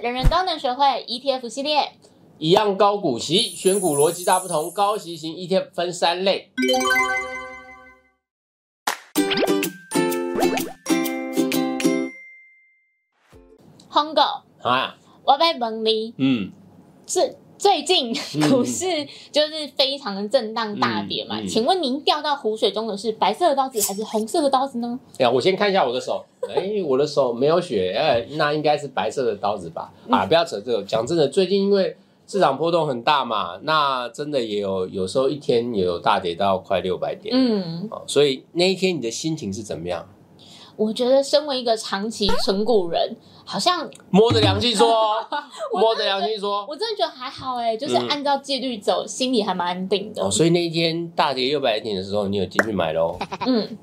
人人都能学会 ETF 系列。一样高股息，选股逻辑大不同。高息型 ETF 分三类。红狗，啊，我被蒙你，嗯，最最近嗯股市就是非常的震荡大跌嘛，嗯嗯请问您掉到湖水中的是白色的刀子还是红色的刀子呢？哎呀，我先看一下我的手，哎，我的手没有血，哎，那应该是白色的刀子吧？啊，不要扯这个。讲真的，最近因为市场波动很大嘛，那真的也有有时候一天也有大跌到快六百点，嗯，哦，所以那一天你的心情是怎么样？我觉得身为一个长期存股人，好像摸着良心说，我摸着良心说，我真的觉得还好哎，就是嗯按照纪律走，心里还蛮安定的哦，。所以那一天大跌六百点的时候，你有进去买喽？嗯，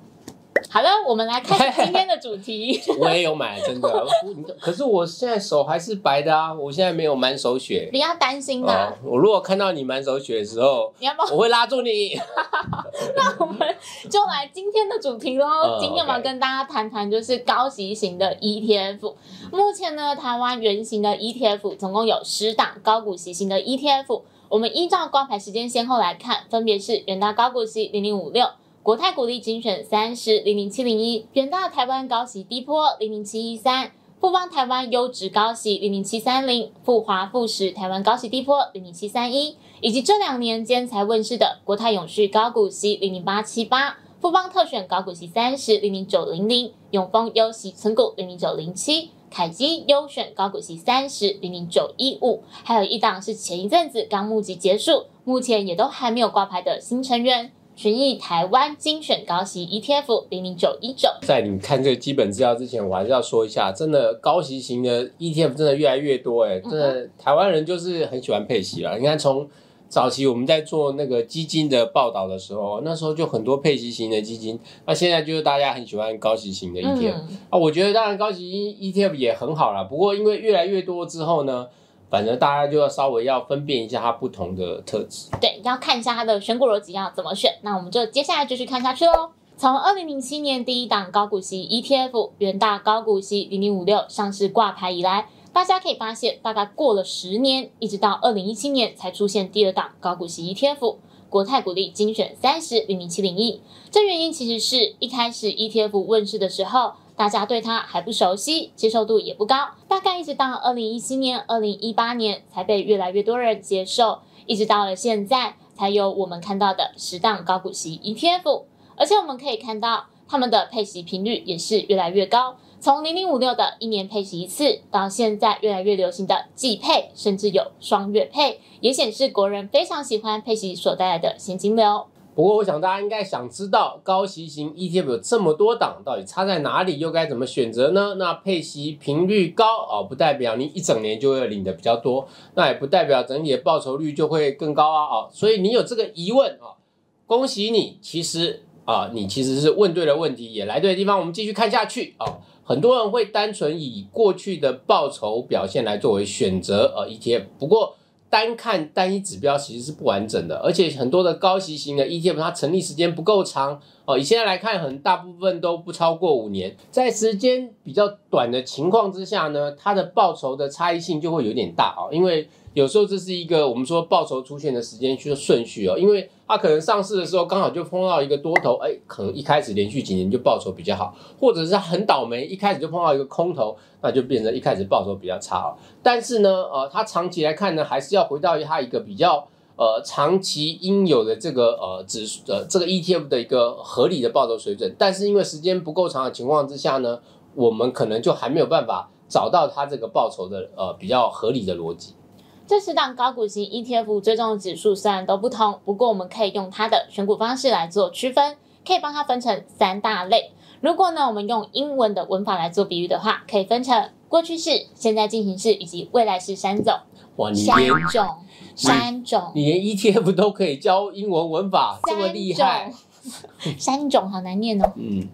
好了，我们来开始今天的主题。我也有买，真的。可是我现在手还是白的啊，我现在没有满手血。你要担心哦啦，，我如果看到你满手血的时候，你要不要我会拉住你。那我们就来今天的主题喽。嗯今天我们要跟大家谈谈就是高息型的 ETF。目前呢，台湾原型的 ETF 总共有十档高股息型的 ETF。我们依照挂牌时间先后来看，分别是远大高股息零零五六。国泰股利精选三十零零七零一，远大台湾高息低波零零七一三，富邦台湾优质高息零零七三零，富华富时台湾高息低波零零七三一，以及这两年间才问世的国泰永续高股息零零八七八，富邦特选高股息三十零零九零零，永丰优息存股零零九零七。凯基优选高股息三十零零九一五，还有一档是前一阵子刚募集结束，目前也都还没有挂牌的新成员，群益台湾精选高息 ETF 零零九一九。在你看这个基本资料之前，我还是要说一下，真的高息型的 ETF 真的越来越多哎，真的台湾人就是很喜欢配息了。你看从早期我们在做那个基金的报道的时候，那时候就很多配息型的基金，那现在就是大家很喜欢高息型的 ETF。嗯，啊，我觉得当然高息 ETF 也很好啦，不过因为越来越多之后呢，反正大家就要稍微要分辨一下它不同的特质。对，要看一下它的选股逻辑要怎么选。那我们就接下来继续看下去喽。从二零零七年第一档高股息 ETF 元大高股息零零五六上市挂牌以来，大家可以发现，大概过了十年，一直到二零一七年才出现第二档高股息 ETF 国泰股利精选三十零零七零一。这原因其实是一开始 ETF 问世的时候，大家对它还不熟悉，接受度也不高，大概一直到二零一七年、二零一八年才被越来越多人接受，一直到了现在，才有我们看到的十档高股息 ETF。而且我们可以看到，他们的配息频率也是越来越高。从零零五六的一年配息一次，到现在越来越流行的季配，甚至有双月配，也显示国人非常喜欢配息所带来的现金流。不过，我想大家应该想知道，高息型 ETF 有这么多档，到底差在哪里，又该怎么选择呢？那配息频率高哦，不代表你一整年就会领的比较多，那也不代表整体的报酬率就会更高啊哦。所以你有这个疑问啊、恭喜你，其实啊，你其实是问对了问题，也来对地方。我们继续看下去啊。很多人会单纯以过去的报酬表现来作为选择呃 ETF，不过单看单一指标其实是不完整的，而且很多的高息型的 ETF 它成立时间不够长哦，以现在来看，很大部分都不超过五年，在时间比较短的情况之下呢，它的报酬的差异性就会有点大哦，因为有时候这是一个我们说报酬出现的时间序顺序哦，因为它可能上市的时候刚好就碰到一个多头，哎，可能一开始连续几年就报酬比较好，或者是很倒霉，一开始就碰到一个空头，那就变成一开始报酬比较差哦。但是呢，呃，它长期来看呢，还是要回到它一个比较呃长期应有的这个呃指数呃这个 ETF 的一个合理的报酬水准。但是因为时间不够长的情况之下呢，我们可能就还没有办法找到它这个报酬的呃比较合理的逻辑。这十档高股息 ETF 追踪的指数虽然都不同，不过我们可以用它的选股方式来做区分，可以帮它分成三大类。如果呢，我们用英文的文法来做比喻的话，可以分成过去式、现在进行式以及未来式三种。哇，你三种，三种，你连 ETF 都可以教英文文法，这么厉害，三种好难念哦。嗯，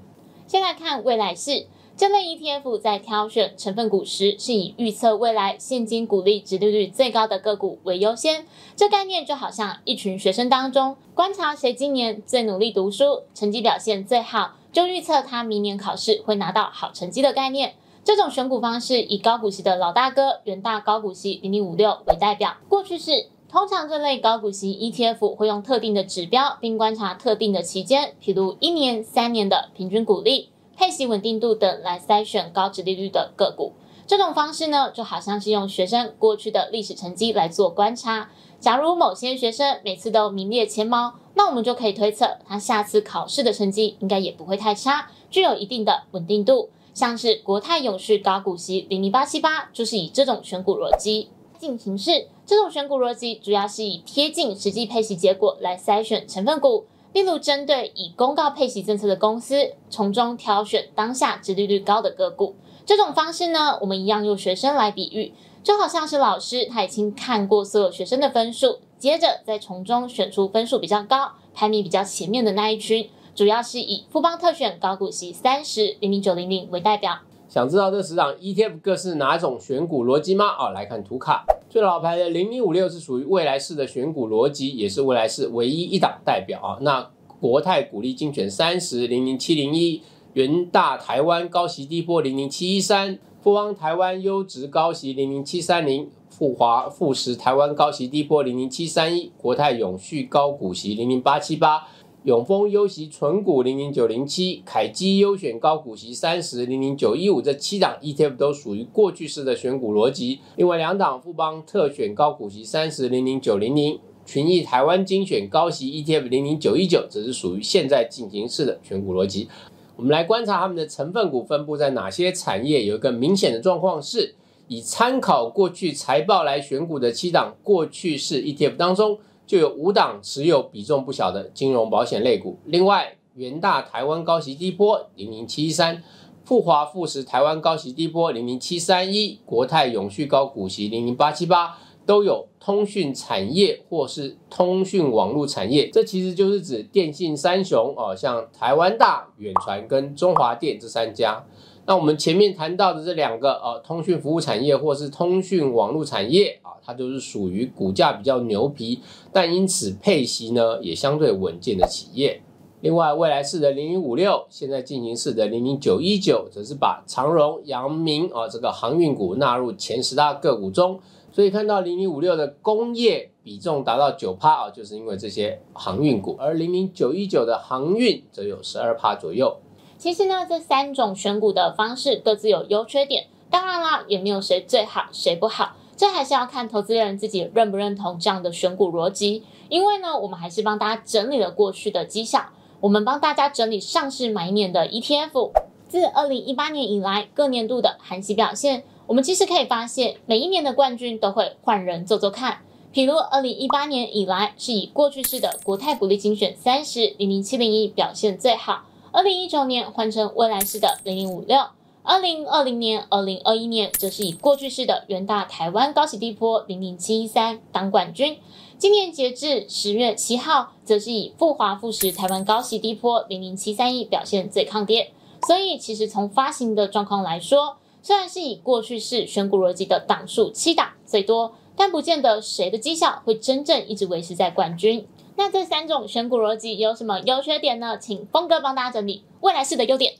先来看未来式。这类 ETF 在挑选成分股时，是以预测未来现金股利值利率最高的个股为优先。这概念就好像一群学生当中，观察谁今年最努力读书，成绩表现最好，就预测他明年考试会拿到好成绩的概念。这种选股方式以高股息的老大哥元大高股息零零五六为代表。过去是通常这类高股息 ETF 会用特定的指标，并观察特定的期间，譬如一年、三年的平均股利、配息稳定度等来筛选高值利率的个股。这种方式呢，就好像是用学生过去的历史成绩来做观察。假如某些学生每次都名列前茅，那我们就可以推测，他下次考试的成绩应该也不会太差，具有一定的稳定度。像是国泰永续高股息零零八七八，就是以这种选股逻辑进行式。这种选股逻辑主要是以贴近实际配息结果来筛选成分股，例如针对已公告配息政策的公司，从中挑选当下殖利率高的个股。这种方式呢，我们一样用学生来比喻，就好像是老师他已经看过所有学生的分数，接着再从中选出分数比较高、排名比较前面的那一群。主要是以富邦特选高股息三十零零九零零为代表。想知道这十档 ETF 各是哪种选股逻辑吗？哦，来看图卡，最老牌的零零五六是属于未来式的选股逻辑，也是未来式唯一一档代表啊。那国泰股利精选三十零零七零一，元大台湾高息低波零零七一三，富邦台湾优质高息零零七三零，富华富时台湾高息低波零零七三一，国泰永续高股息零零八七八。永丰优息纯股零零九零七，凯基优选高股息三十零零九一五，这七档 ETF 都属于过去式的选股逻辑。另外两档富邦特选高股息三十零零九零零，群益台湾精选高息 ETF 零零九一九，则是属于现在进行式的选股逻辑。我们来观察他们的成分股分布在哪些产业，有一个明显的状况是，以参考过去财报来选股的七档过去式 ETF 当中。就有五档持有比重不小的金融保险类股，另外元大台湾高息低波零零七三，富华富时台湾高息低波零零七三一，国泰永续高股息零零八七八，都有通讯产业或是通讯网络产业，这其实就是指电信三雄哦，像台湾大、远传跟中华电这三家。那我们前面谈到的这两个呃，通讯服务产业或是通讯网络产业啊，它就是属于股价比较牛皮，但因此配息呢也相对稳健的企业。另外，未来式的零零五六，现在进行式的零零九一九，则是把长荣、阳明啊这个航运股纳入前十大个股中，所以看到零零五六的工业比重达到九趴啊，就是因为这些航运股，而零零九一九的航运则有十二趴左右。其实呢，这三种选股的方式各自有优缺点，当然啦，也没有谁最好谁不好，这还是要看投资人自己认不认同这样的选股逻辑。因为呢，我们还是帮大家整理了过去的绩效，我们帮大家整理上市买年的 ETF，自二零一八年以来各年度的含息表现，我们其实可以发现，每一年的冠军都会换人做做看。譬如二零一八年以来，是以过去式的国泰股利精选三十零零七零一表现最好。二零一九年换成未来式的零零五六，二零二零年、二零二一年则是以过去式的元大台湾高息低波零零七一三当冠军。今年截至十月七号，则是以富华富时台湾高息低波零零七三一表现最抗跌。所以，其实从发行的状况来说，虽然是以过去式选股逻辑的档数七档最多，但不见得谁的绩效会真正一直维持在冠军。那这三种选股逻辑有什么优缺点呢？请峰哥帮大家整理未来式的优点。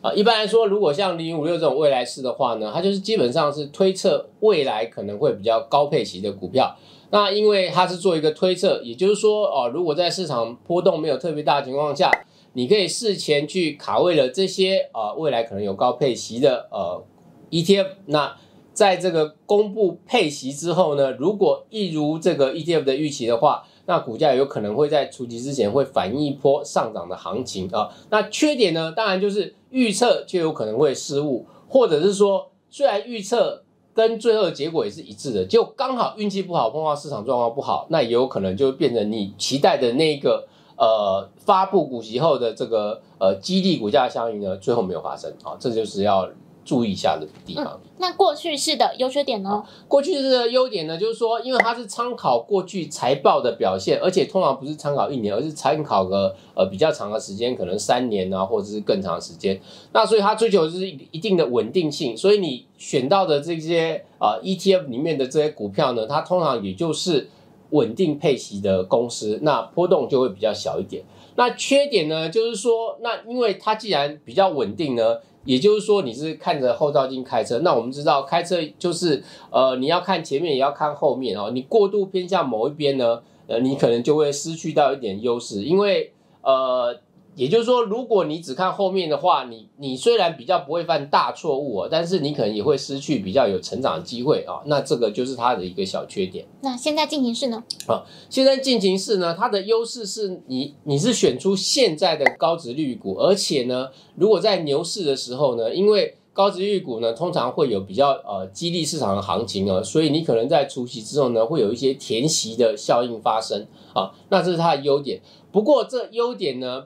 啊，一般来说，如果像零五六这种未来式的话呢，它就是基本上是推测未来可能会比较高配息的股票。那因为它是做一个推测，也就是说，哦，如果在市场波动没有特别大的情况下，你可以事前去卡位了这些呃未来可能有高配息的呃 ETF。那在这个公布配息之后呢，如果一如这个 ETF 的预期的话，那股价有可能会在除息之前会反映一波上涨的行情啊。那缺点呢，当然就是预测就有可能会失误，或者是说虽然预测跟最后的结果也是一致的，就刚好运气不好碰到市场状况不好，那也有可能就变成你期待的那个呃发布股息后的这个呃激励股价效应呢，最后没有发生啊。这就是要。注意一下的地方。那过去式的优缺点呢？过去式的优点呢，就是说，因为它是参考过去财报的表现，而且通常不是参考一年，而是参考个呃比较长的时间，可能三年啊，或者是更长时间。那所以它追求就是一定的稳定性。所以你选到的这些啊 ETF 里面的这些股票呢，它通常也就是稳定配息的公司，那波动就会比较小一点。那缺点呢，就是说，那因为它既然比较稳定呢，也就是说你是看着后照镜开车，那我们知道开车就是呃你要看前面也要看后面哦，你过度偏向某一边呢，呃你可能就会失去到一点优势，因为呃。也就是说，如果你只看后面的话，你你虽然比较不会犯大错误哦，但是你可能也会失去比较有成长的机会啊。那这个就是它的一个小缺点。那现在进行式呢？啊，现在进行式呢，它的优势是你你是选出现在的高值率股，而且呢，如果在牛市的时候呢，因为高值率股呢通常会有比较呃激励市场的行情啊，所以你可能在除息之后呢，会有一些填息的效应发生啊。那这是它的优点。不过这优点呢？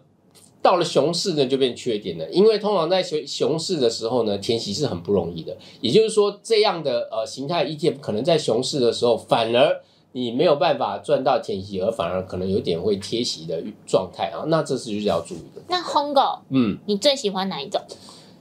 到了熊市呢，就变缺点了，因为通常在熊熊市的时候呢，填息是很不容易的。也就是说，这样的呃形态 ETF 可能在熊市的时候，反而你没有办法赚到填息，而反而可能有点会贴息的状态啊。那这是就是要注意的。那 Hongo，嗯，你最喜欢哪一种？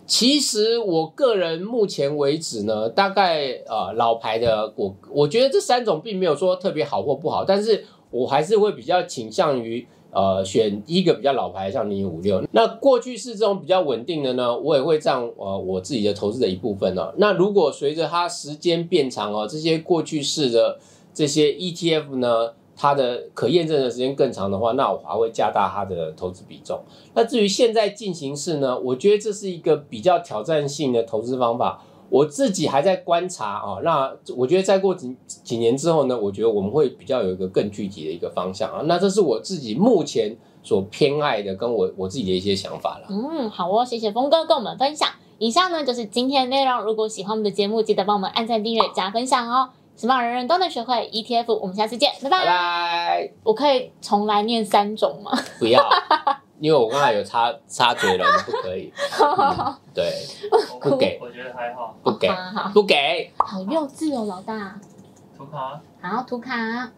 其实我个人目前为止呢，大概呃老牌的我，我觉得这三种并没有说特别好或不好，但是我还是会比较倾向于。呃，选一个比较老牌，像零五六。那过去式这种比较稳定的呢，我也会占呃我自己的投资的一部分呢。那如果随着它时间变长哦，这些过去式的这些 ETF 呢，它的可验证的时间更长的话，那我还会加大它的投资比重。那至于现在进行式呢，我觉得这是一个比较挑战性的投资方法。我自己还在观察啊，那我觉得再过几几年之后呢，我觉得我们会比较有一个更具体的一个方向啊。那这是我自己目前所偏爱的，跟我我自己的一些想法了。嗯，好哦，谢谢峰哥跟我们分享。以上呢就是今天的内容。如果喜欢我们的节目，记得帮我们按赞、订阅、加分享哦。希望人人都能学会 ETF。我们下次见，拜拜。拜。我可以重来念三种吗？不要。因为我刚才有插插嘴了，不可以。对，不给。我觉得还好。不给，不给。好幼稚哦，老大。图卡。好，图卡。